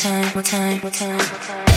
time, more time, more time, more time.